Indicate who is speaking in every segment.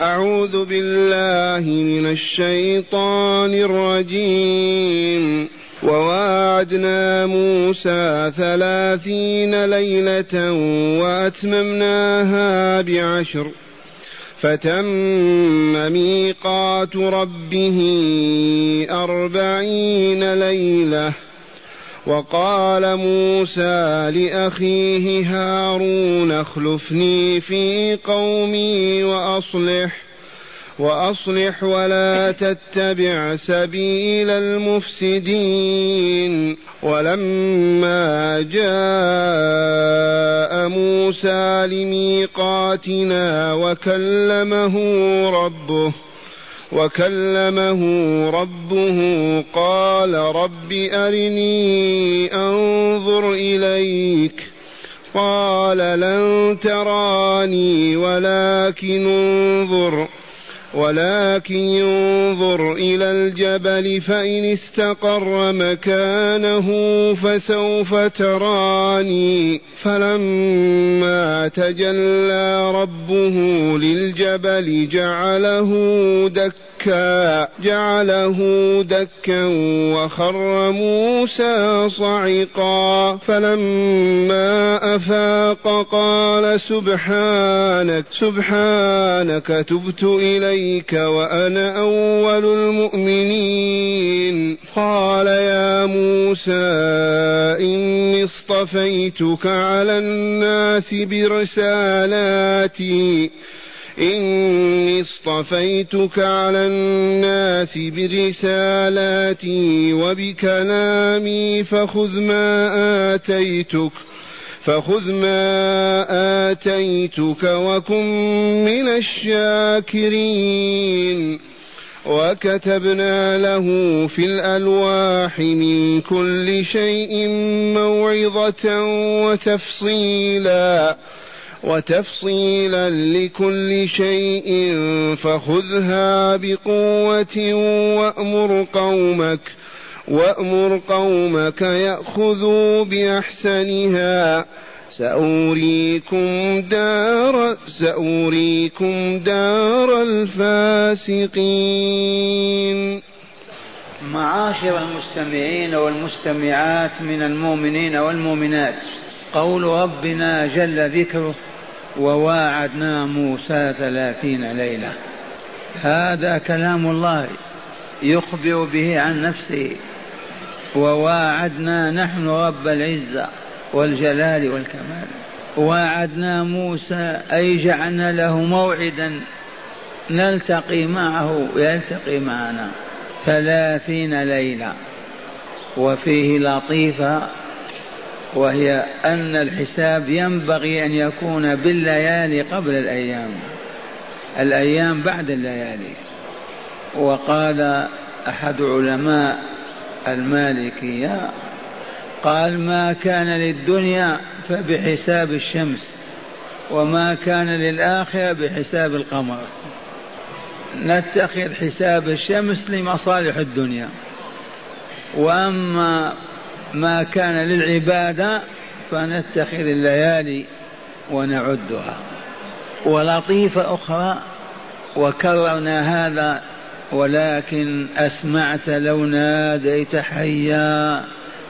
Speaker 1: أعوذ بالله من الشيطان الرجيم. وواعدنا موسى ثلاثين ليلة وأتممناها بعشر. فتم ميقات ربه أربعين ليلة. وقال موسى لأخيه هارون اخلفني في قومي وأصلح وأصلح ولا تتبع سبيل المفسدين. ولما جاء موسى لميقاتنا وكلمه ربه وكلمه ربه قال رب أرني أنظر إليك قال لن تراني ولكن انظر ولكن ينظر إلى الجبل فإن استقر مكانه فسوف تراني. فلما تجلى ربه للجبل جعله دكا جعله دكا وخر موسى صعقا. فلما أفاق قال سبحانك سبحانك تبت إليك وأنا أول المؤمنين. قال يا موسى إني اصطفيتك على الناس برسالاتي. إني اصطفيتك على الناس برسالاتي وبكلامي فخذ ما آتيتك فخذ ما آتيتك وكن من الشاكرين. وكتبنا له في الألواح من كل شيء موعظة وتفصيلا. وتفصيلا لكل شيء فخذها بقوة وأمر قومك وأمر قومك يأخذوا بأحسنها. سأريكم دار سأريكم دار الفاسقين.
Speaker 2: معاشر المستمعين والمستمعات من المؤمنين والمؤمنات قول ربنا جل ذكره وواعدنا موسى ثلاثين ليلة. هذا كلام الله يخبر به عن نفسه. وواعدنا نحن رب العزة والجلال والكمال. واعدنا موسى أي جعلنا له موعدا نلتقي معه ويلتقي معنا. ثلاثين ليلة. وفيه لطيفة وهي أن الحساب ينبغي أن يكون بالليالي قبل الأيام الأيام بعد الليالي. وقال أحد علماء المالكية قال ما كان للدنيا فبحساب الشمس وما كان للآخرة بحساب القمر. نتخذ حساب الشمس لمصالح الدنيا. وأما ما كان للعبادة فنتخذ الليالي ونعدها. ولطيفة أخرى وكررنا هذا ولكن أسمعت لو ناديت حيا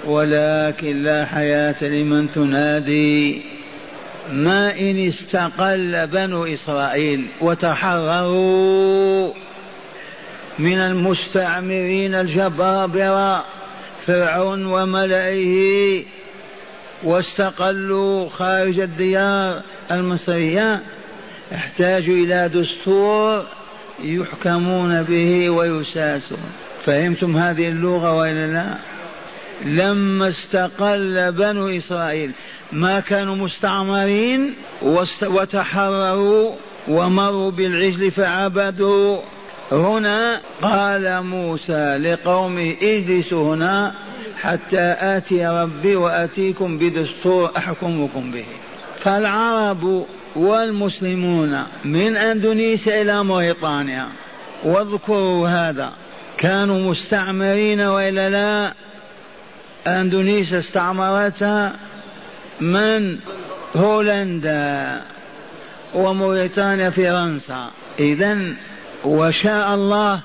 Speaker 2: ولكن لا حياة لمن تنادي. ما إن استقل بنو إسرائيل وتحرروا من المستعمرين الجبابرة فرعون وملئه واستقلوا خارج الديار المصرية احتاجوا إلى دستور يحكمون به ويساسون. فهمتم هذه اللغة وإلا لا؟ لما استقل بنو إسرائيل ما كانوا مستعمرين وتحرروا ومروا بالعجل فعبدوا هنا قال موسى لقومه اجلسوا هنا حتى آتي ربي وآتيكم بدستور أحكمكم به. فالعرب والمسلمون من أندونيسيا إلى موريطانيا واذكروا هذا كانوا مستعمرين وإلا لا أندونيسيا استعمرتها من هولندا وموريتانيا فرنسا. إذا وشاء الله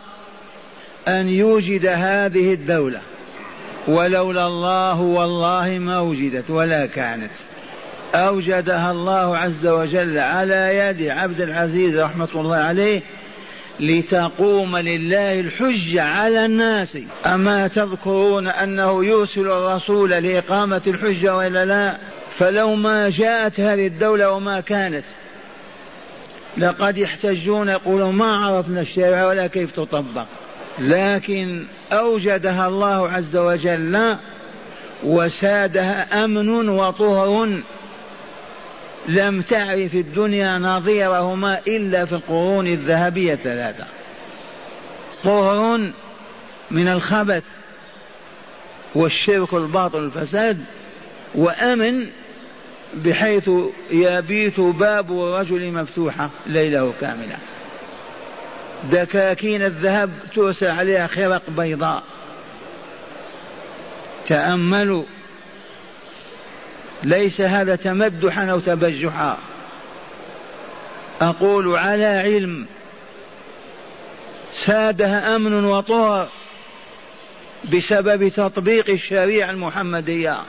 Speaker 2: أن يوجد هذه الدولة. ولولا الله والله ما وجدت ولا كانت. أوجدها الله عز وجل على يد عبد العزيز رحمة الله عليه لتقوم لله الحجة على الناس. أما تذكرون أنه يرسل الرسول لإقامة الحجة وإلا لا؟ فلو ما جاءت هذه الدولة وما كانت لقد يحتجون يقولون ما عرفنا الشريعة ولا كيف تطبق. لكن أوجدها الله عز وجل وسادها أمن وطهر لم تعرف الدنيا نظيرهما إلا في القرون الذهبية الثلاثة. طهر من الخبث والشرك الباطل الفساد وأمن بحيث يبيت باب الرجل مفتوحة ليله كاملة. دكاكين الذهب ترسل عليها خرق بيضاء. تأملوا. ليس هذا تمدحا أو تبجحا. أقول على علم. سادها أمن وطهر بسبب تطبيق الشريعة المحمدية.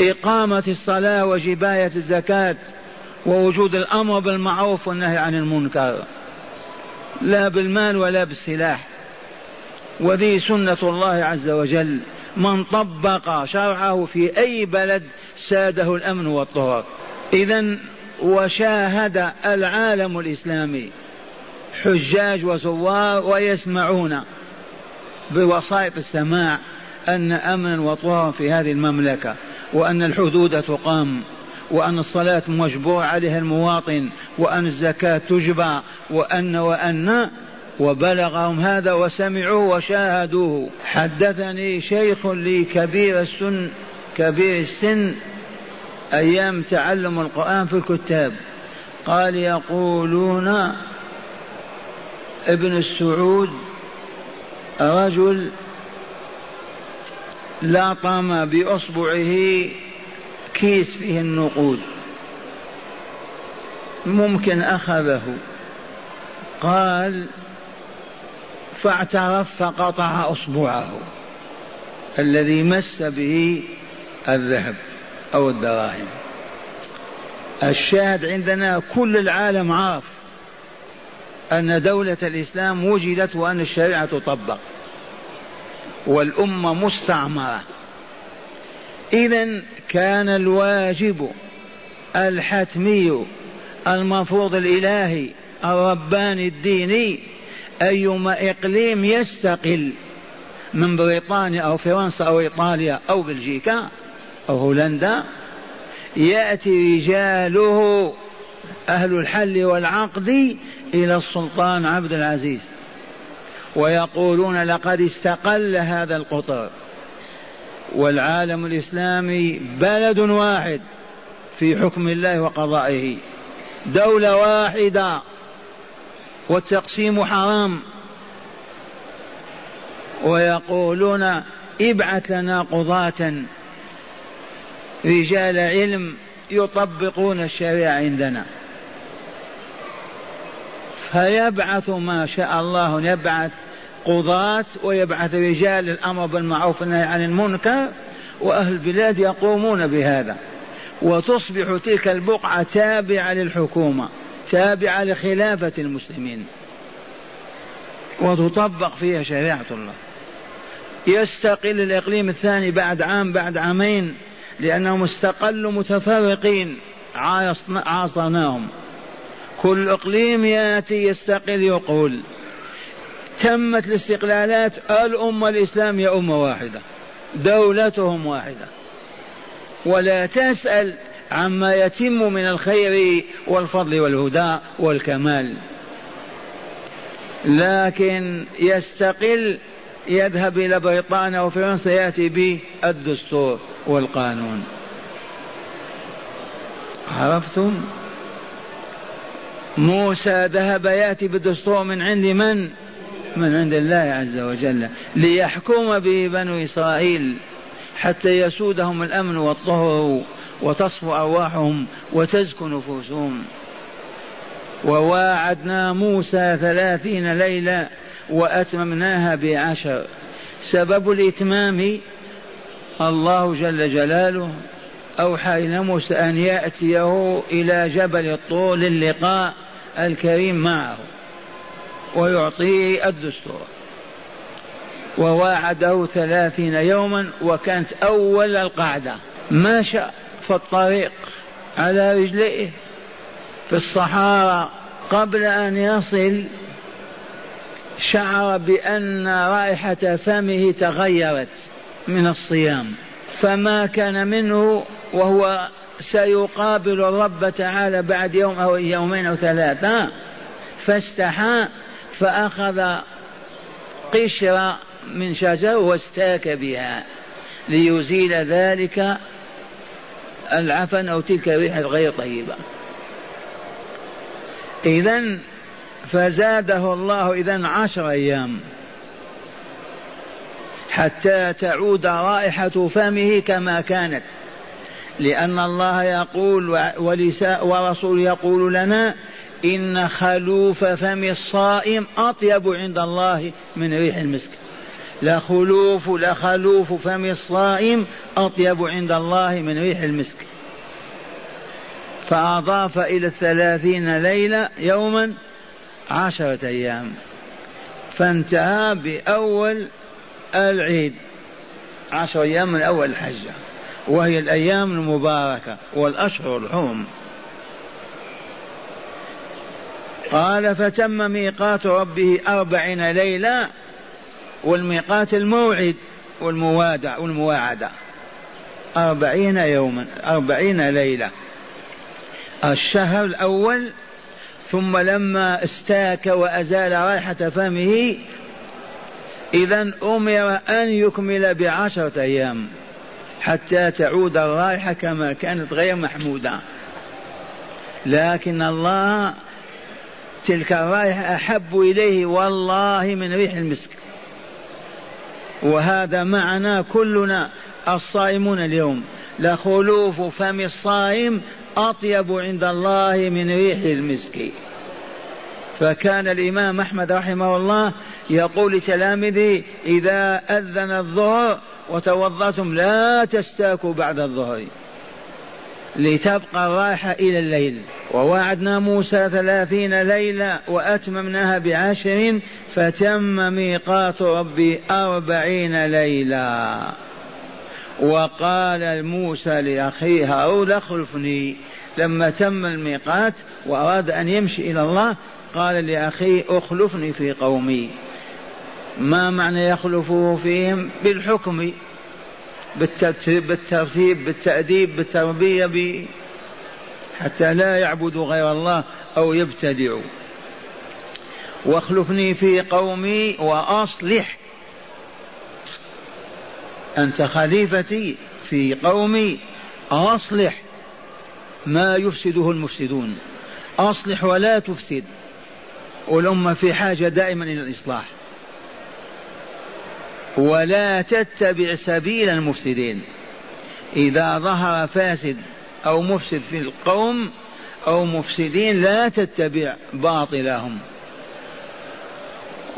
Speaker 2: إقامة الصلاة وجباية الزكاة ووجود الأمر بالمعروف والنهي عن المنكر. لا بالمال ولا بالسلاح. وذي سنة الله عز وجل. من طبق شرعه في أي بلد ساده الأمن والطهر. إذا وشاهد العالم الإسلامي حجاج وزوار ويسمعون بوسائط السماع أن أمنا وطهرا في هذه المملكة. وأن الحدود تقام وأن الصلاة مجبور عليها المواطن وأن الزكاة تجبى وأن وأن وبلغهم هذا وسمعوه وشاهدوه. حدثني شيخ لي كبير السن كبير السن أيام تعلم القرآن في الكتاب. قال يقولون ابن السعود رجل لاطم بأصبعه كيس فيه النقود. ممكن أخذه. قال فاعترف فقطع أصبعه الذي مس به الذهب أو الدراهم. الشاهد عندنا كل العالم عرف أن دولة الإسلام وجدت وأن الشريعة تطبق. والأمة مستعمرة. اذا كان الواجب الحتمي المفروض الإلهي الرباني الديني أيما إقليم يستقل من بريطانيا أو فرنسا أو إيطاليا أو بلجيكا أو هولندا. يأتي رجاله أهل الحل والعقد إلى السلطان عبد العزيز. ويقولون لقد استقل هذا القطر. والعالم الإسلامي بلد واحد في حكم الله وقضائه. دولة واحدة. والتقسيم حرام. ويقولون ابعث لنا قضاة رجال علم يطبقون الشريعة عندنا. فيبعث ما شاء الله يبعث قضاة ويبعث رجال الأمر بالمعروف والنهي عن المنكر وأهل البلاد يقومون بهذا. وتصبح تلك البقعة تابعة للحكومة تابعة لخلافة المسلمين. وتطبق فيها شريعة الله. يستقل الإقليم الثاني بعد عام بعد عامين لأنهم استقلوا متفرقين. عاصرناهم كل إقليم يأتي يستقل يقول تمت الاستقلالات الأمة الإسلامية أمة واحدة دولتهم واحدة. ولا تسأل عما يتم من الخير والفضل والهدى والكمال. لكن يستقل يذهب إلى بريطانيا وفرنسا يأتي بالدستور والقانون. عرفتم؟ موسى ذهب يأتي بالدستور من عند من؟ من عند الله عز وجل ليحكم به بنو إسرائيل حتى يسودهم الأمن والطهر وتصفو أرواحهم وتزكو نفوسهم. وواعدنا موسى ثلاثين ليلة وأتممناها بعشر. سبب الإتمام الله جل جلاله. أوحى إلى موسى أن يأتيه إلى جبل الطور للقاء الكريم معه. ويعطيه الدستور. وواعده ثلاثين يوما وكانت أول القعدة مشى في الطريق على رجليه في الصحارى قبل أن يصل. شعر بأن رائحة فمه تغيرت من الصيام. فما كان منه وهو سيقابل الرب تعالى بعد يوم أو يومين أو ثلاثة فاستحى فأخذ قشر من شجر واستاك بها ليزيل ذلك العفن أو تلك الريح الغير طيبة. إذا فزاده الله إذا عشر أيام حتى تعود رائحة فمه كما كانت لأن الله يقول ورسول يقول لنا إن خلوف فم الصائم أطيب عند الله من ريح المسك. لخلوف لخلوف فم الصائم أطيب عند الله من ريح المسك. فأضاف إلى الثلاثين ليلة يوما عشرة أيام. فانتهى بأول العيد. عشر أيام من أول الحجة. وهي الأيام المباركة والأشهر الحرم. قال فتم ميقات ربه أربعين ليلة والميقات الموعد والموادع والمواعدة. أربعين يوما أربعين ليلة. الشهر الأول ثم لما استاك وأزال رائحة فمه إذا أمر أن يكمل بعشرة أيام حتى تعود الرائحة كما كانت غير محمودة. لكن الله تلك الرائحة أحب إليه والله من ريح المسك. وهذا معنا كلنا الصائمون اليوم. لخلوف فم الصائم أطيب عند الله من ريح المسك. فكان الإمام أحمد رحمه الله يقول لتلامذه إذا أذن الظهر وتوضأتم لا تستاكوا بعد الظهر. لتبقى الراحة إلى الليل. ووعدنا موسى ثلاثين ليلة وأتممناها بعشر فتم ميقات ربي أربعين ليلة. وقال موسى لأخيه هارون أخلفني. لما تم الميقات وأراد أن يمشي إلى الله قال لأخيه أخلفني في قومي. ما معنى يخلفه فيهم؟ بالحكم. بالترتيب بالترتيب بالتأديب بالتربية ب... حتى لا يعبدوا غير الله أو يبتدعوا. واخلفني في قومي وأصلح. أنت خليفتي في قومي أصلح ما يفسده المفسدون. أصلح ولا تفسد. والأمة في حاجة دائما إلى الإصلاح. ولا تتبع سبيل المفسدين. إذا ظهر فاسد أو مفسد في القوم أو مفسدين لا تتبع باطلهم.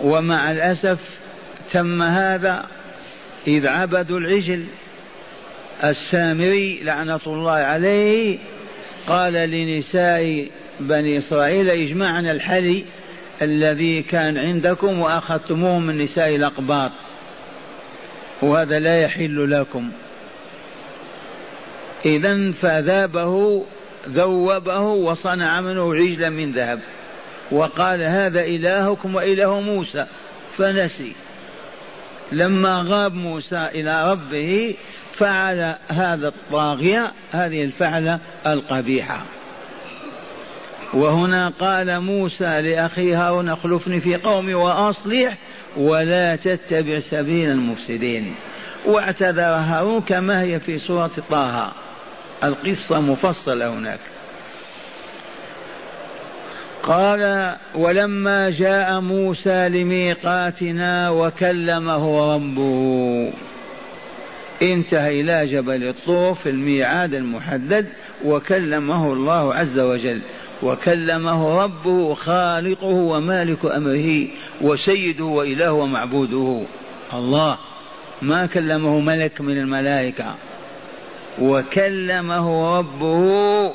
Speaker 2: ومع الأسف تم هذا إذ عبدوا العجل. السامري لعنة الله عليه قال لنساء بني إسرائيل اجمعنا الحلي الذي كان عندكم وأخذتموه من نساء الأقباط. وهذا لا يحل لكم. إذا فذابه ذوبه وصنع منه عجلا من ذهب. وقال هذا إلهكم وإله موسى. فنسي. لما غاب موسى إلى ربه فعل هذا الطاغية هذه الفعلة القبيحة. وهنا قال موسى لأخيه هارون اخلفني في قومي وأصلح ولا تتبع سبيل المفسدين. واعتذر هارون كما هي في سورة طه. القصة مفصلة هناك. قال ولما جاء موسى لميقاتنا وكلمه ربه انتهى إلى جبل الطور في الميعاد المحدد وكلمه الله عز وجل. وكلمه ربه خالقه ومالك أمره وسيده وإله ومعبوده. الله ما كلمه ملك من الملائكة. وكلمه ربه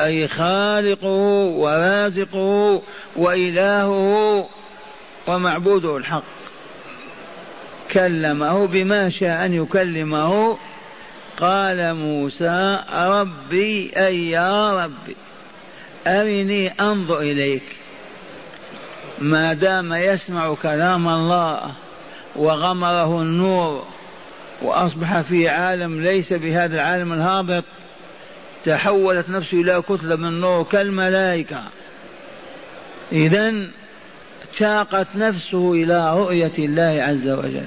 Speaker 2: أي خالقه ورازقه وإلهه ومعبوده الحق. كلمه بما شاء أن يكلمه. قال موسى ربي أي يا ربي. أرني أنظر إليك. ما دام يسمع كلام الله وغمره النور وأصبح في عالم ليس بهذا العالم الهابط تحولت نفسه إلى كتلة من نور كالملائكة. إذا تاقت نفسه إلى رؤية الله عز وجل.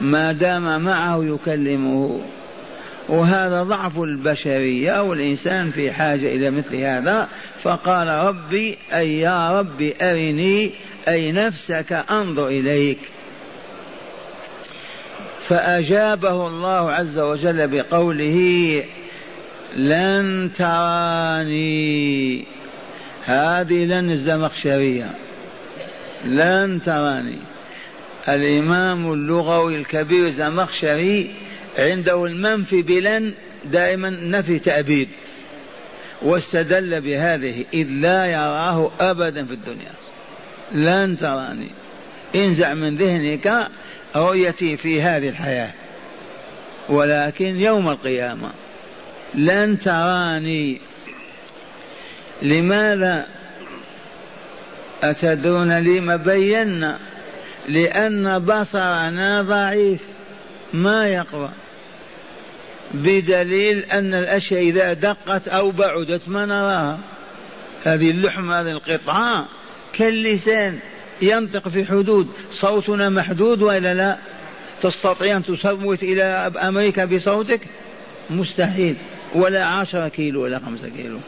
Speaker 2: ما دام معه يكلمه. وهذا ضعف البشرية والإنسان في حاجة إلى مثل هذا فقال ربي أي يا ربي أرني أي نفسك أنظر إليك. فأجابه الله عز وجل بقوله لن تراني. هذه لن الزمخشرية. لن تراني. الإمام اللغوي الكبير الزمخشري عنده المنفي بلن دائما نفي تأبيد. واستدل بهذه إذ لا يراه أبدا في الدنيا. لن تراني. انزع من ذهنك رؤيتي في هذه الحياة. ولكن يوم القيامة لن تراني. لماذا أتدرون لما بينا؟ لأن بصرنا ضعيف. ما يقوى بدليل أن الأشياء إذا دقت أو بعدت ما نراها. هذه اللحمة هذه القطعة. كاللسان ينطق في حدود. صوتنا محدود وإلا لا؟ تستطيع أن تصوت إلى أمريكا بصوتك؟ مستحيل. ولا عشرة كيلو ولا خمسة كيلو.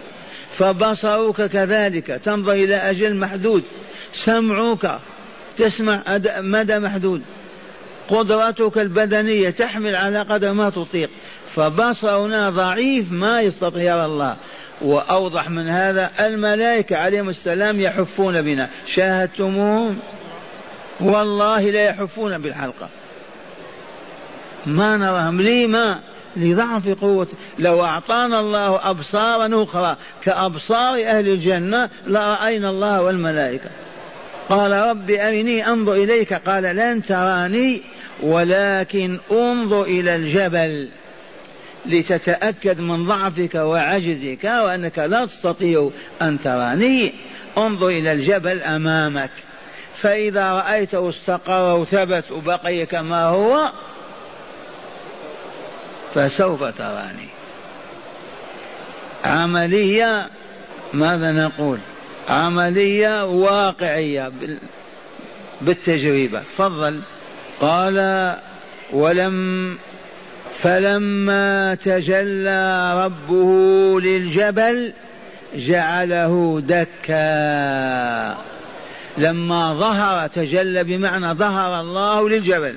Speaker 2: فبصرك كذلك. تنظر إلى أجل محدود. سمعك تسمع مدى محدود. قدرتك البدنية تحمل على قدر ما تطيق. فبصرنا ضعيف ما يستطيع يرى الله. وأوضح من هذا الملائكة عليهم السلام يحفون بنا. شاهدتموهم؟ والله لا يحفون بالحلقة. ما نراهم. لما لضعف قوة. لو أعطانا الله أبصارا أخرى كأبصار أهل الجنة لرأينا الله والملائكة. قال رب أرني أنظر إليك. قال لن تراني ولكن أنظر إلى الجبل. لتتأكد من ضعفك وعجزك وأنك لا تستطيع أن تراني. انظر إلى الجبل أمامك. فإذا رأيته استقر وثبت وبقي كما هو؟ فسوف تراني. عملية ماذا نقول؟ عملية واقعية بالتجربة. تفضل. قال ولم فلما تجلى ربه للجبل جعله دكا. لما ظهر تجلى بمعنى ظهر الله للجبل.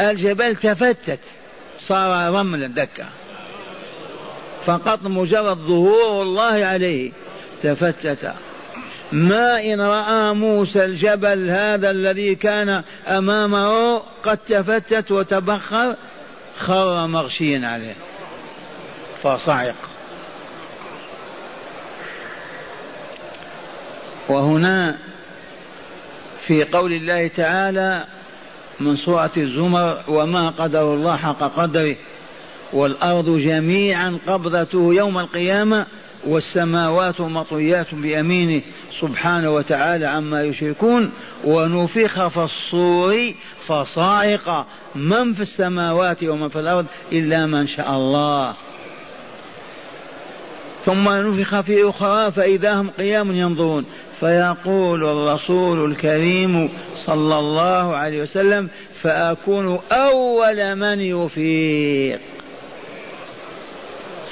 Speaker 2: الجبل تفتت صار رملا دكا. فقط مجرد ظهور الله عليه تفتت. ما إن رأى موسى الجبل هذا الذي كان أمامه قد تفتت وتبخر خر مغشيا عليه. فصعق وهنا في قول الله تعالى من سورة الزمر وما قدر الله حق قدره والأرض جميعا قبضته يوم القيامة والسماوات مطويات بيمينه سبحانه وتعالى عما يشركون ونفخ في الصور فصاعق من في السماوات ومن في الأرض إلا من شاء الله. ثم نفخ في أخرى فإذا هم قيام ينظرون. فيقول الرسول الكريم صلى الله عليه وسلم فأكون أول من يفيق.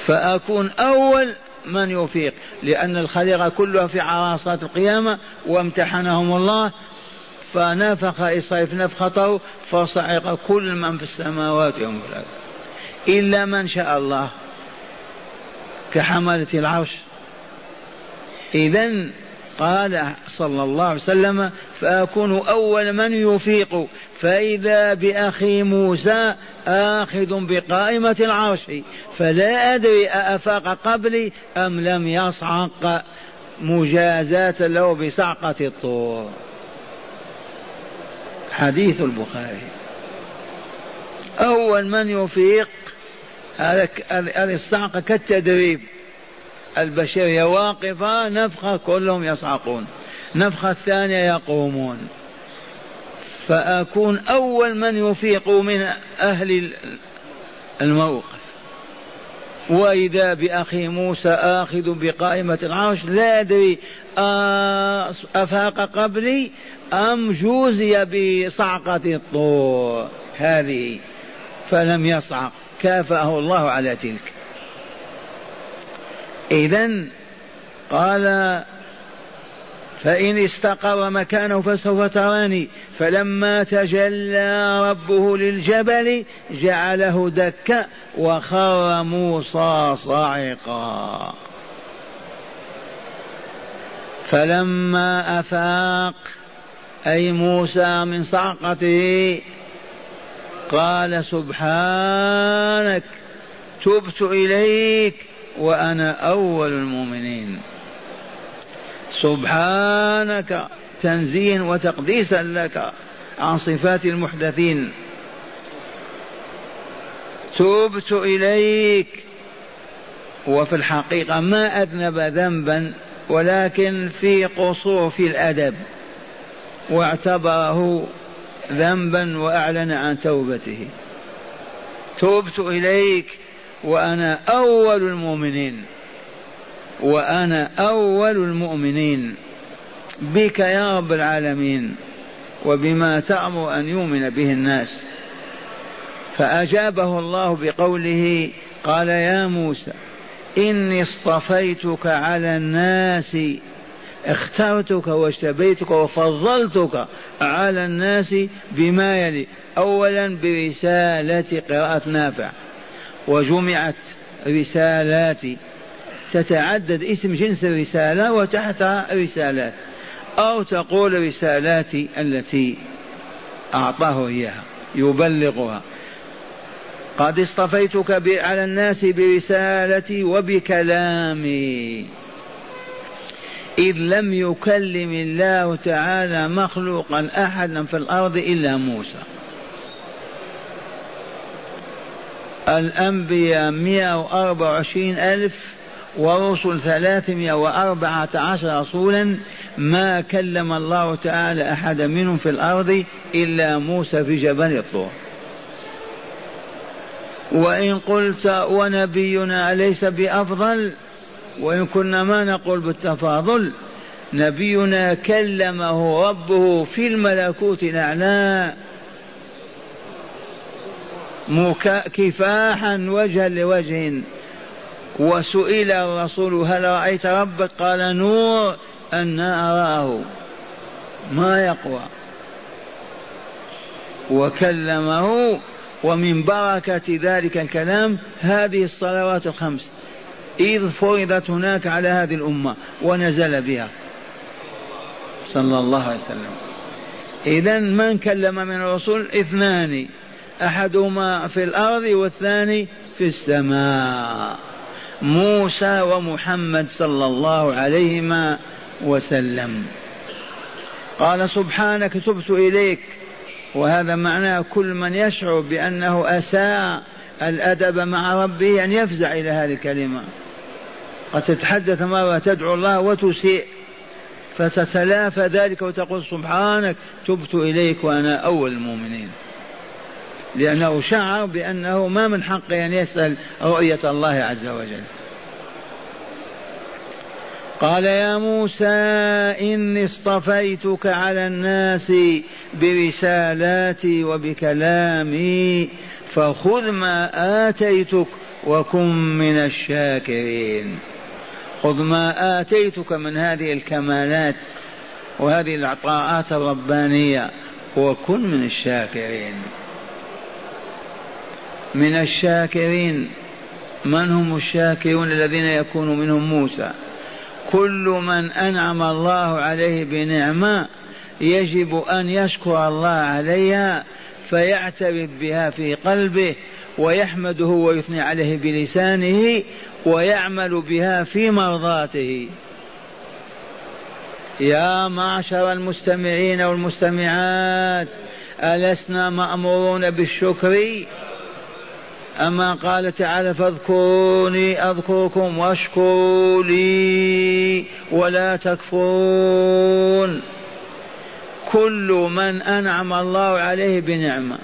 Speaker 2: فأكون أول من يفيق لأن الخليقة كلها في عراصات القيامة وامتحنهم الله فنفخ إسرائيل نفخته فصعق كل من في السماوات يوم الآخر إلا من شاء الله كحملة العرش. إذا قال صلى الله عليه وسلم فأكون أول من يفيق. فإذا بأخي موسى آخذ بقائمة العرش فلا أدري أأفاق قبلي أم لم يصعق. مجازاة له بصعقة الطور. حديث البخاري. أول من يفيق هذا الصعقة كالتدريب. البشرية واقفة نفخة كلهم يصعقون نفخة الثانية يقومون. فأكون أول من يفيق من أهل الموقف. وإذا بأخي موسى آخذ بقائمة العرش لا أدري أفاق قبلي أم جوزي بصعقة الطور؟ هذه. فلم يصعق. كافأه الله على تلك. إذا قال فإن استقر مكانه فسوف تراني. فلما تجلى ربه للجبل جعله دكا وخر موسى صاعقا فلما أفاق أي موسى من صعقته قال سبحانك تبت إليك وأنا أول المؤمنين. سبحانك تنزيه وتقديسا لك عن صفات المحدثين. تبت إليك. وفي الحقيقة ما أذنب ذنبا ولكن في قصور في الأدب. واعتبره ذنبا وأعلن عن توبته. تبت إليك. وأنا أول المؤمنين. وأنا أول المؤمنين. بك يا رب العالمين. وبما تأمر أن يؤمن به الناس. فأجابه الله بقوله قال يا موسى إني اصطفيتك على الناس اخترتك واجتبيتك وفضلتك على الناس بما يلي. أولا برسالة قراءة نافع. وجمعت رسالات تتعدد اسم جنس الرسالة وتحتها رسالات أو تقول رسالاتي التي أعطاه إياها يبلغها. قد اصطفيتك على الناس برسالتي وبكلامي. إذ لم يكلم الله تعالى مخلوقا أحدا في الأرض إلا موسى. الأنبياء مئة وأربع وعشرين ألف ورسل ثلاثمائة وأربعة عشر رسولا ما كلم الله تعالى أحدا منهم في الأرض إلا موسى في جبل الطور. وإن قلت ونبينا أليس بأفضل وإن كنا ما نقول بالتفاضل نبينا كلمه ربه في الملكوت الأعلى كفاحا وجها لوجه. وسئل الرسول هل رأيت ربك قال نور أن أراه. ما يقوى. وكلمه ومن بركة ذلك الكلام هذه الصلوات الخمس. إذ فرضت هناك على هذه الأمة ونزل بها. صلى الله عليه وسلم. إذا من كلم من الرسول؟ اثنان. أحدهما في الأرض والثاني في السماء. موسى ومحمد صلى الله عليهما وسلم. قال سبحانك تبت إليك. وهذا معناه كل من يشعر بأنه أساء الأدب مع ربه أن يفزع إلى هذه الكلمة. قد تتحدث مرة تدعو الله وتسيء فتتلافى ذلك وتقول سبحانك تبت إليك وأنا أول المؤمنين. لأنه شعر بأنه ما من حقه أن يسأل رؤية الله عز وجل. قال يا موسى إني اصطفيتك على الناس برسالاتي وبكلامي فخذ ما آتيتك وكن من الشاكرين. خذ ما آتيتك من هذه الكمالات وهذه العطاءات الربانية وكن من الشاكرين. من الشاكرين. من هم الشاكرون الذين يكون منهم موسى؟ كل من أنعم الله عليه بنعمة يجب أن يشكر الله عليها فيعترف بها في قلبه ويحمده ويثني عليه بلسانه ويعمل بها في مرضاته. يا معشر المستمعين والمستمعات ألسنا مأمورون بالشكر؟ أما قال تعالى فاذكروني أذكركم واشكروا لي ولا تكفرون. كل من أنعم الله عليه بنعمة.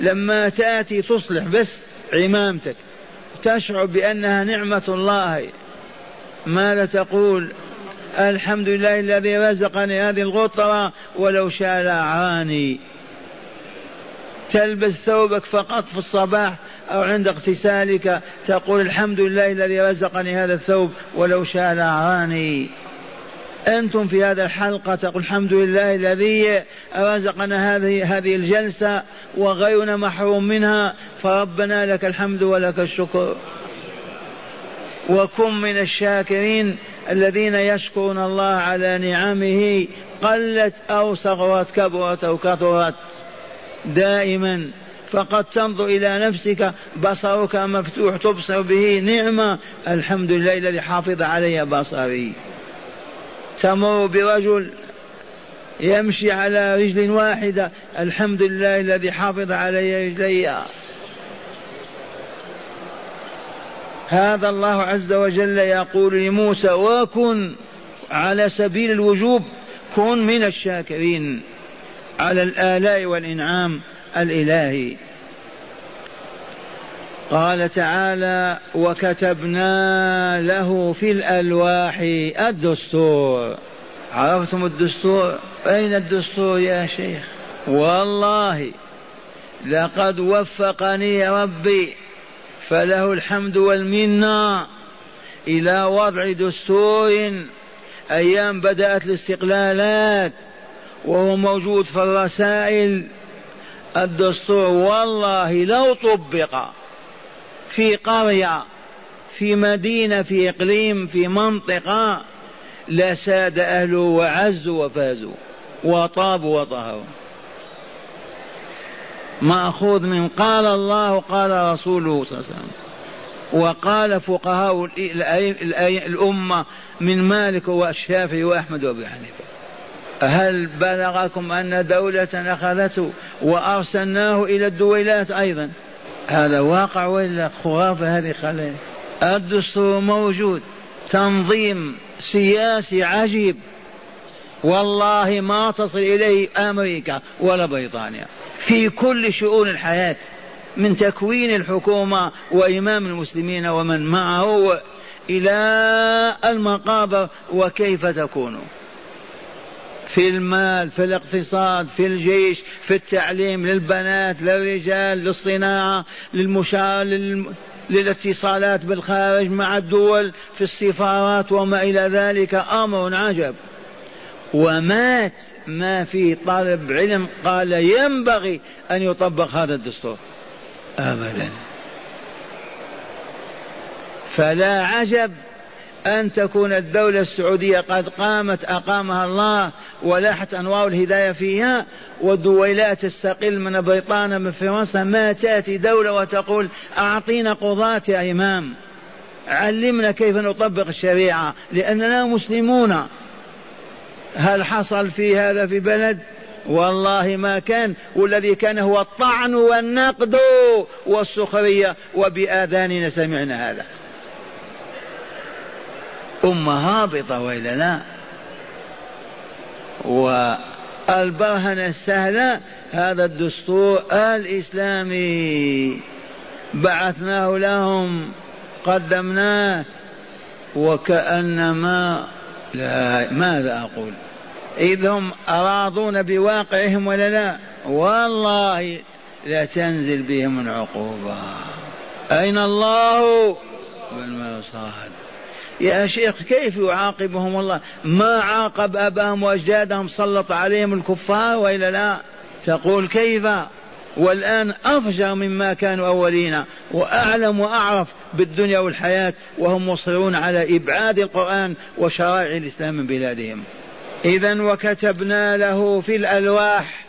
Speaker 2: لما تأتي تصلح بس عمامتك تشعر بأنها نعمة الله. ماذا تقول؟ الحمد لله الذي رزقني هذه الغطرة ولو شاء لأعاني. تلبس ثوبك فقط في الصباح أو عند اغتسالك تقول الحمد لله الذي رزقني هذا الثوب ولو شاء لأعاني أنتم في هذا الحلقة تقول الحمد لله الذي رزقنا هذه هذه الجلسة وغيرنا محروم منها فربنا لك الحمد ولك الشكر. وكن من الشاكرين الذين يشكرون الله على نعمه قلت أو صغرت كبرت أو كثرت دائما فقد تنظر إلى نفسك بصرك مفتوح تبصر به نعمة. الحمد لله الذي حافظ علي بصري. تمر برجل يمشي على رجل واحدة. الحمد لله الذي حافظ علي رجلي. هذا الله عز وجل يقول لموسى وكن على سبيل الوجوب كن من الشاكرين على الآلاء والإنعام الإلهي. قال تعالى وكتبنا له في الألواح الدستور. عرفتم الدستور؟ أين الدستور يا شيخ؟ والله لقد وفقني ربي فله الحمد والمنة إلى وضع دستور أيام بدأت الاستقلالات وهو موجود في الرسائل. الدستور والله لو طبق في قرية في مدينة في إقليم في منطقة لساد أهله وعزوا وفازوا وطابوا وطهروا. مأخوذ من قال الله قال رسوله صلى الله عليه وسلم. وقال فقهاء الأمة من مالك والشافعي وأحمد وأبي حنيفة. هل بلغكم أن دولة أخذته وأرسلناه إلى الدويلات أيضا؟ هذا واقع ولا خرافة هذه خلال الدستور موجود. تنظيم سياسي عجيب. والله ما تصل إليه أمريكا ولا بريطانيا. في كل شؤون الحياة من تكوين الحكومة وإمام المسلمين ومن معه إلى المقابر وكيف تكون في المال في الاقتصاد في الجيش في التعليم للبنات للرجال للصناعة للمشا... لل... للاتصالات بالخارج مع الدول في السفارات وما إلى ذلك أمر عجب. ومات ما في طالب علم قال ينبغي أن يطبق هذا الدستور. أبدا. فلا عجب أن تكون الدولة السعودية قد قامت أقامها الله ولاحت أنوار الهداية فيها والدويلات تستقل من بريطانيا من فرنسا ما تأتي دولة وتقول أعطينا قضاة يا إمام. علمنا كيف نطبق الشريعة لأننا مسلمون. هل حصل في هذا في بلد؟ والله ما كان والذي كان هو الطعن والنقد والسخرية وبآذاننا سمعنا هذا. أمة هابطة وإلا لا والبرهنة السهلة هذا الدستور الإسلامي. بعثناه لهم قدمناه وكأنما لا ماذا أقول؟ إذ هم راضون بواقعهم ولا لا؟ والله لا تنزل بهم العقوبة. أين الله؟ بالمرصاد يا شيخ كيف يعاقبهم الله؟ ما عاقب أباهم وأجدادهم سلط عليهم الكفار وإلا لا؟ تقول كيف؟ والآن أفجر مما كانوا أولين وأعلم وأعرف بالدنيا والحياة وهم مصرون على إبعاد القرآن وشرائع الإسلام من بلادهم. إذا وكتبنا له في الألواح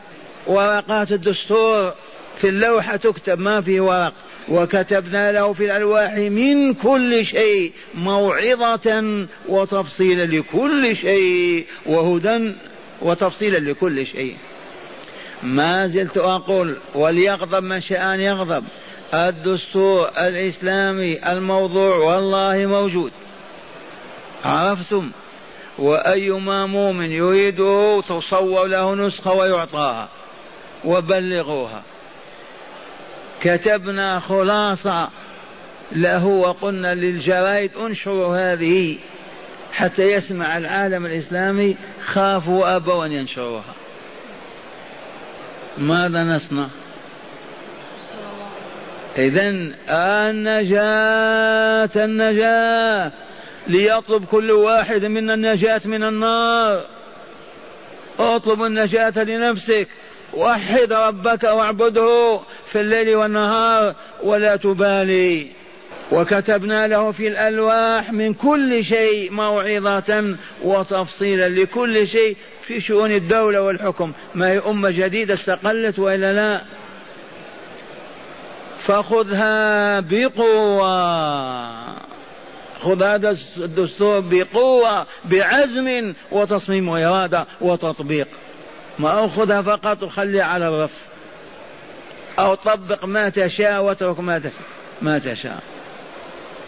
Speaker 2: ورقات الدستور في اللوحة تكتب ما في ورق. وكتبنا له في الألواح من كل شيء موعظة وتفصيلا لكل شيء وهدى وتفصيلا لكل شيء. ما زلت أقول وليغضب من شاء أن يغضب. الدستور الإسلامي الموضوع والله موجود. عرفتم؟ وأيما مؤمن يريده تصور له نسخة ويعطاها وبلغوها. كتبنا خلاصة له وقلنا للجرائد انشروا هذه حتى يسمع العالم الإسلامي خافوا وأبوا أن ينشروها. ماذا نصنع؟ إذا النجاة النجاة ليطلب كل واحد منا النجاة من النار. اطلب النجاة لنفسك. وحد ربك واعبده في الليل والنهار ولا تبالي. وكتبنا له في الألواح من كل شيء موعظة وتفصيلا لكل شيء في شؤون الدولة والحكم. ما هي أمة جديدة استقلت وإلا لا؟ فخذها بقوة. خذ هذا الدستور بقوة بعزم وتصميم وإرادة وتطبيق. ما أخذها فقط وخليها على الرف. أو طبق ما تشاء واترك ما تشاء ما تشاء.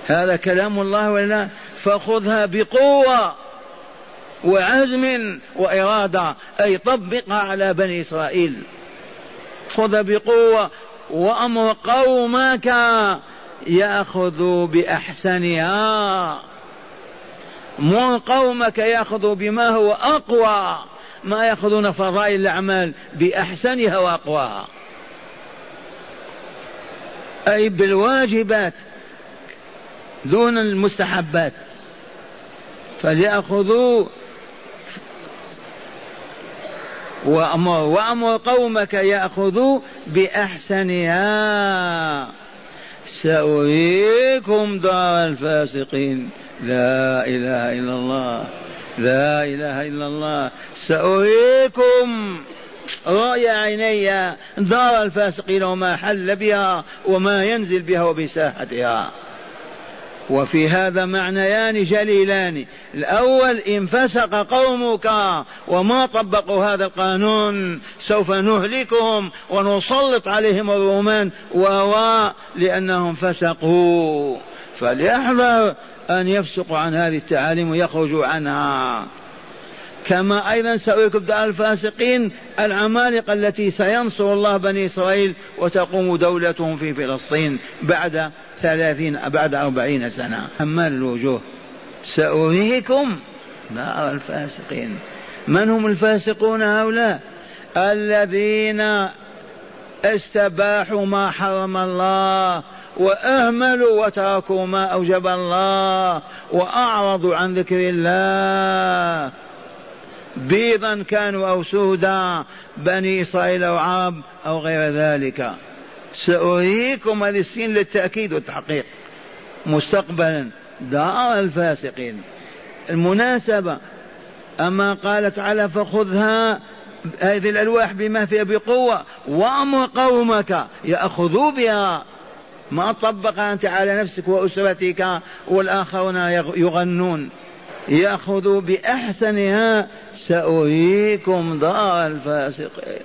Speaker 2: هذا كلام الله ولا فخذها بقوة وعزم وإرادة. أي طبقها على بني إسرائيل. خذ بقوة وأمر قومك يأخذوا بأحسنها. مر قومك يأخذوا بما هو أقوى. ما يأخذون فضائل الأعمال بأحسنها وأقواها. أي بالواجبات دون المستحبات. فليأخذوا وأمر وأمر قومك يأخذوا بأحسنها. سأريكم دار الفاسقين. لا إله إلا الله. لا إله إلا الله. سأريكم رأي عيني دار الفاسقين وما حل بها وما ينزل بها وبساحتها. وفي هذا معنيان جليلان. الأول إن فسق قومك وما طبقوا هذا القانون سوف نهلكهم ونسلط عليهم الرومان و لأنهم فسقوا. فليحذر أن يفسقوا عن هذه التعاليم ويخرجوا عنها. كما أيضا سأريكم دار الفاسقين العمالقة التي سينصر الله بني إسرائيل وتقوم دولتهم في فلسطين بعد ثلاثين بعد أربعين سنة. حمال الوجوه. سأريكم دار الفاسقين. من هم الفاسقون هؤلاء؟ الذين استباحوا ما حرم الله واهملوا وتركوا ما أوجب الله واعرضوا عن ذكر الله. بيضا كانوا أو سودا بني إسرائيل أو عرب أو غير ذلك. سأريكم السين للتأكيد والتحقيق. مستقبلا دار الفاسقين. المناسبة أما قال تعالى فخذها هذه الألواح بما فيها بقوة وأمر قومك يأخذوا بها. ما طبق أنت على نفسك وأسرتك والآخرون يغنون. يأخذوا بأحسنها سأريكم دار الفاسقين.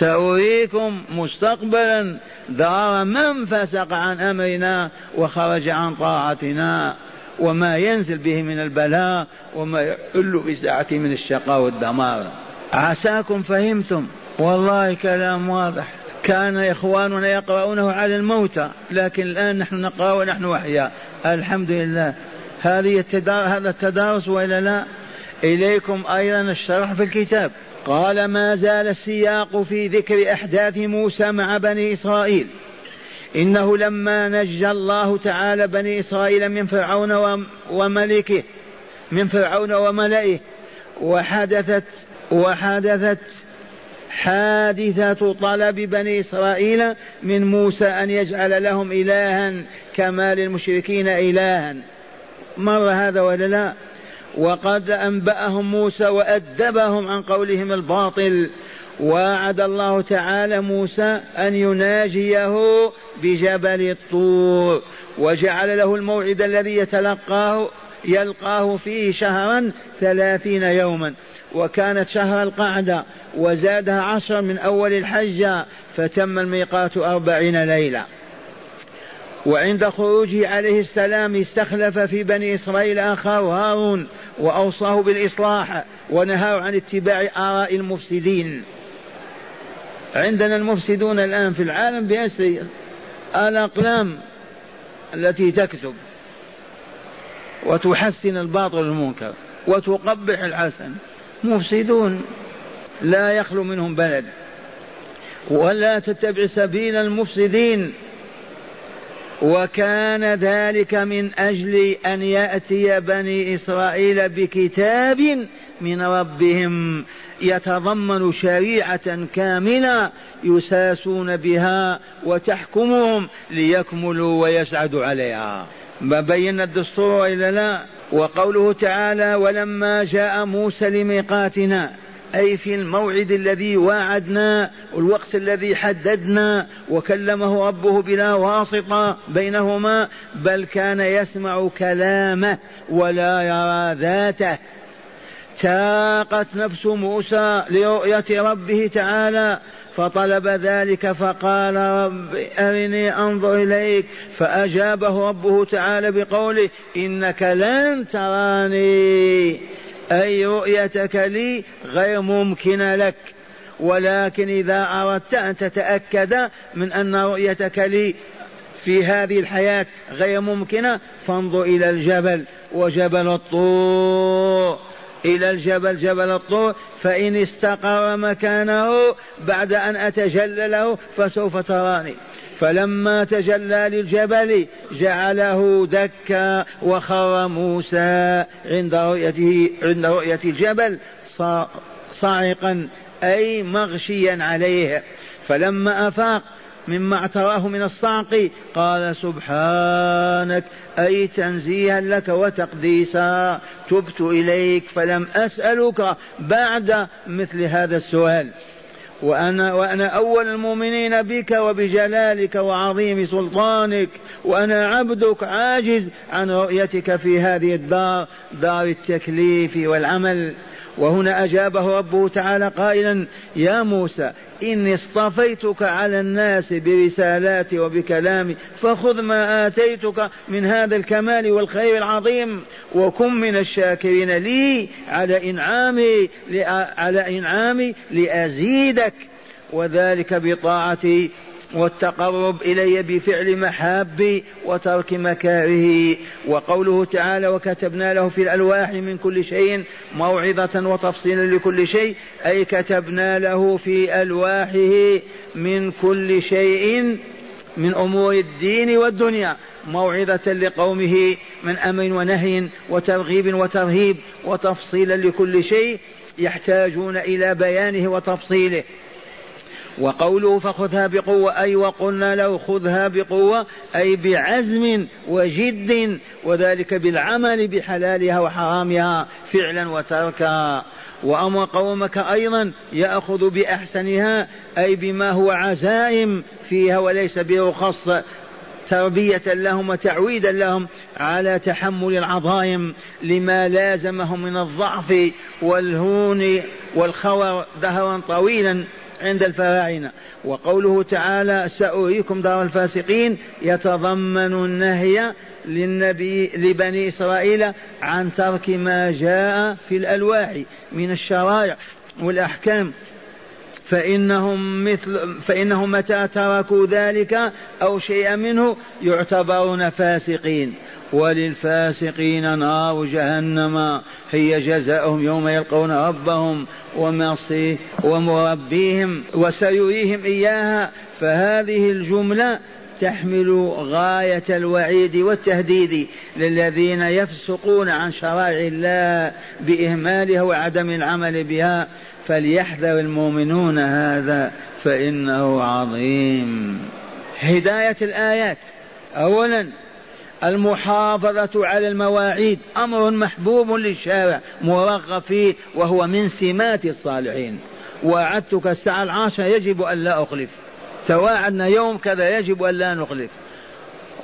Speaker 2: سأريكم مستقبلا دار من فسق عن أمرنا وخرج عن طاعتنا. وما ينزل به من البلاء وما يحل بساعته من الشقاء والدمار. عساكم فهمتم. والله كلام واضح. كان إخواننا يقرؤونه على الموتى لكن الآن نحن نقرأ ونحن أحياء. الحمد لله. هذه التدار هذا التدارس وإلا لا؟ إليكم أيضا الشرح في الكتاب. قال ما زال السياق في ذكر أحداث موسى مع بني إسرائيل. إنه لما نجى الله تعالى بني إسرائيل من فرعون وملكه من فرعون وملئه وحدثت وحدثت حادثة طلب بني إسرائيل من موسى أن يجعل لهم إلها كما للمشركين إلها. مر هذا ولا لا؟ وقد أنبأهم موسى وأدبهم عن قولهم الباطل. وعد الله تعالى موسى أن يناجيه بجبل الطور وجعل له الموعد الذي يتلقاه يلقاه فيه شهرا ثلاثين يوما. وكانت شهر القعدة وزادها عشرا من أول الحجة فتم الميقات أربعين ليلة. وعند خروجه عليه السلام استخلف في بني إسرائيل أخاه هارون وأوصاه بالإصلاح ونهاه عن اتباع آراء المفسدين. عندنا المفسدون الآن في العالم بأسر الأقلام التي تكتب وتحسن الباطل المنكر وتقبح الحسن. مفسدون. لا يخلو منهم بلد. ولا تتبع سبيل المفسدين. وكان ذلك من أجل أن يأتي بني إسرائيل بكتاب من ربهم يتضمن شريعة كاملة يساسون بها وتحكمهم ليكملوا ويسعدوا عليها. ما بين الدستور إلا لا؟ وقوله تعالى ولما جاء موسى لميقاتنا أي في الموعد الذي واعدنا والوقت الذي حددنا وكلمه ربه بلا واسطة بينهما بل كان يسمع كلامه ولا يرى ذاته تاقت نفس موسى لرؤية ربه تعالى فطلب ذلك فقال رب أرني أنظر إليك فأجابه ربه تعالى بقوله إنك لن تراني أي رؤيتك لي غير ممكنة لك. ولكن إذا أردت أن تتأكد من أن رؤيتك لي في هذه الحياة غير ممكنة فانظر إلى الجبل وجبل الطور إلى الجبل جبل الطور فإن استقر مكانه بعد أن أتجلى له فسوف تراني. فلما تجلى للجبل جعله دكا وخر موسى عند رؤيته عند رؤية الجبل صاعقا أي مغشيا عليه. فلما أفاق مما اعتراه من الصعق قال سبحانك أي تنزيها لك وتقديسا. تبت إليك فلم أسألك بعد مثل هذا السؤال. وأنا وأنا أول المؤمنين بك وبجلالك وعظيم سلطانك. وأنا عبدك عاجز عن رؤيتك في هذه الدار دار التكليف والعمل. وهنا أجابه ربه تعالى قائلا يا موسى إني اصطفيتك على الناس برسالاتي وبكلامي فخذ ما آتيتك من هذا الكمال والخير العظيم وكن من الشاكرين لي على إنعامي على إنعامي لأزيدك وذلك بطاعتي والتقرب إلي بفعل محابي وترك مكاره. وقوله تعالى وكتبنا له في الألواح من كل شيء موعظة وتفصيلا لكل شيء أي كتبنا له في ألواحه من كل شيء من أمور الدين والدنيا موعظة لقومه من أمر ونهي وترغيب وترهيب وتفصيلا لكل شيء يحتاجون إلى بيانه وتفصيله. وقوله فخذها بقوة أي وقلنا له خذها بقوة أي بعزم وجد وذلك بالعمل بحلالها وحرامها فعلا وتركا. وأمر قومك أيضا يأخذ بأحسنها أي بما هو عزائم فيها وليس برخص تربية لهم وتعويدا لهم على تحمل العظائم لما لازمهم من الضعف والهون والخور دهرا طويلا. عند الفراعنة وقوله تعالى سأريكم دار الفاسقين. يتضمن النهي للنبي لبني إسرائيل عن ترك ما جاء في الألواح من الشرائع والأحكام. فإنهم مثل فإنهم متى تركوا ذلك أو شيئا منه يعتبرون فاسقين. وللفاسقين نار جهنم. هي جزاؤهم يوم يلقون ربهم ومربيهم وسيريهم إياها. فهذه الجملة تحمل غاية الوعيد والتهديد للذين يفسقون عن شرائع الله بإهمالها وعدم العمل بها. فليحذر المؤمنون هذا فإنه عظيم. هداية الآيات. أولا المحافظة على المواعيد أمر محبوب للشارع مرغب فيه وهو من سمات الصالحين. وعدتك الساعة العاشرة يجب أن لا أخلف. تواعدنا يوم كذا يجب أن لا نخلف.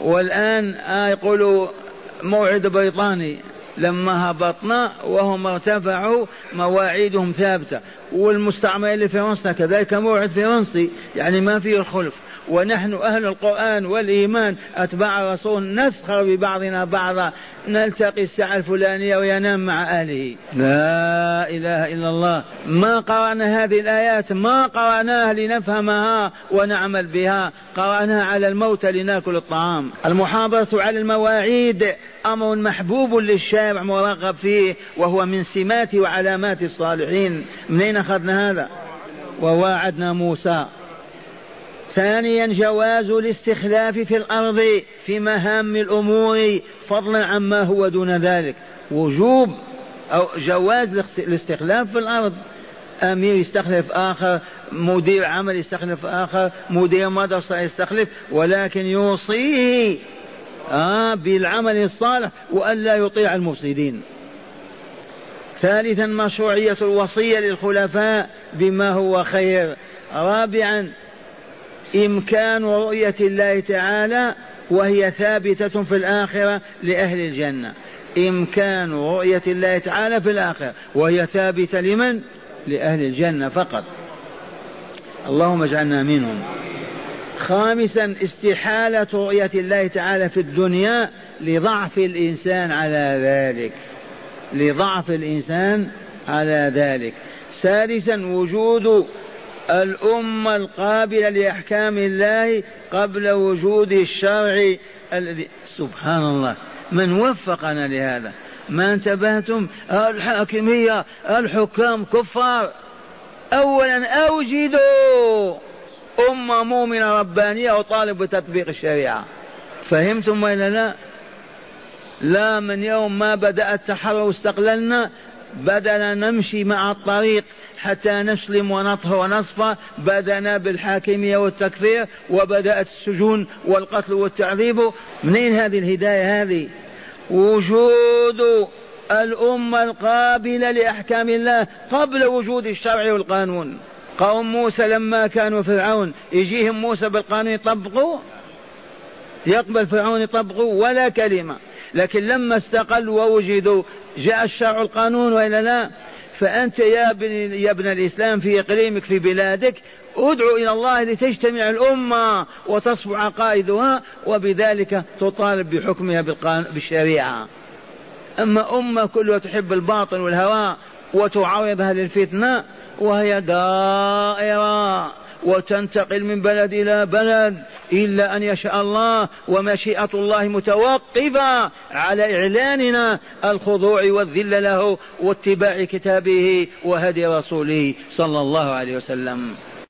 Speaker 2: والآن آه يقولوا موعد بريطاني. لما هبطنا وهم ارتفعوا مواعيدهم ثابتة. والمستعمر اللي في فرنسا كذلك موعد فرنسي يعني ما فيه الخلف. ونحن أهل القرآن والإيمان. أتباع الرسول. نسخر ببعضنا بعضا. نلتقي الساعة الفلانية وينام مع أهله. لا إله إلا الله. ما قرأنا هذه الآيات. ما قرأناها لنفهمها ونعمل بها. قرأناها على الموت لنأكل الطعام. المحافظة على المواعيد. أمر محبوب للشارع مرغب فيه. وهو من سمات وعلامات الصالحين. منين أخذنا هذا وواعدنا موسى. ثانيا جواز الاستخلاف في الأرض في مهام الأمور فضلا عما هو دون ذلك. وجوب أو جواز الاستخلاف في الأرض. أمير يستخلف آخر مدير عمل يستخلف آخر مدير مدرسة يستخلف ولكن يوصيه آه بالعمل الصالح وألا يطيع المفسدين. ثالثا مشروعية الوصية للخلفاء بما هو خير. رابعا إمكان رؤية الله تعالى وهي ثابتة في الآخرة لأهل الجنة. إمكان رؤية الله تعالى في الآخرة وهي ثابتة لمن؟ لأهل الجنة فقط. اللهم اجعلنا منهم. خامسا استحالة رؤية الله تعالى في الدنيا لضعف الإنسان على ذلك. لضعف الإنسان على ذلك. سادسا وجود الأمة القابلة لأحكام الله قبل وجود الشرع الذي. سبحان الله من وفقنا لهذا. ما انتبهتم؟ الحاكمية الحكام كفار. أولا أوجدوا أمة مؤمنة ربانية وطالب بتطبيق الشريعة. فهمتم ولا لا؟ لا من يوم ما بدأ التحرر واستقللنا بدأنا نمشي مع الطريق حتى نسلم ونطهر ونصفى. بدأنا بالحاكمية والتكفير وبدأت السجون والقتل والتعذيب. منين هذه الهداية هذه؟ وجود الأمة القابلة لأحكام الله قبل وجود الشرع والقانون. قوم موسى لما كانوا فرعون يجيهم موسى بالقانون يطبقوا؟ يقبل فرعون يطبقوا ولا كلمة. لكن لما استقلوا ووجدوا جاء الشرع القانون وإلا لا؟ فأنت يا ابن يا ابن الإسلام في إقليمك في بلادك ادعو إلى الله لتجتمع الأمة وتصفو عقائدها وبذلك تطالب بحكمها بالشريعة. أما أمة كلها تحب الباطل والهوى وتعرضها للفتنة وهي دائرة. وتنتقل من بلد إلى بلد إلا أن يشاء الله ومشيئة الله متوقفة على إعلاننا الخضوع والذل له واتباع كتابه وهدي رسوله صلى الله عليه وسلم.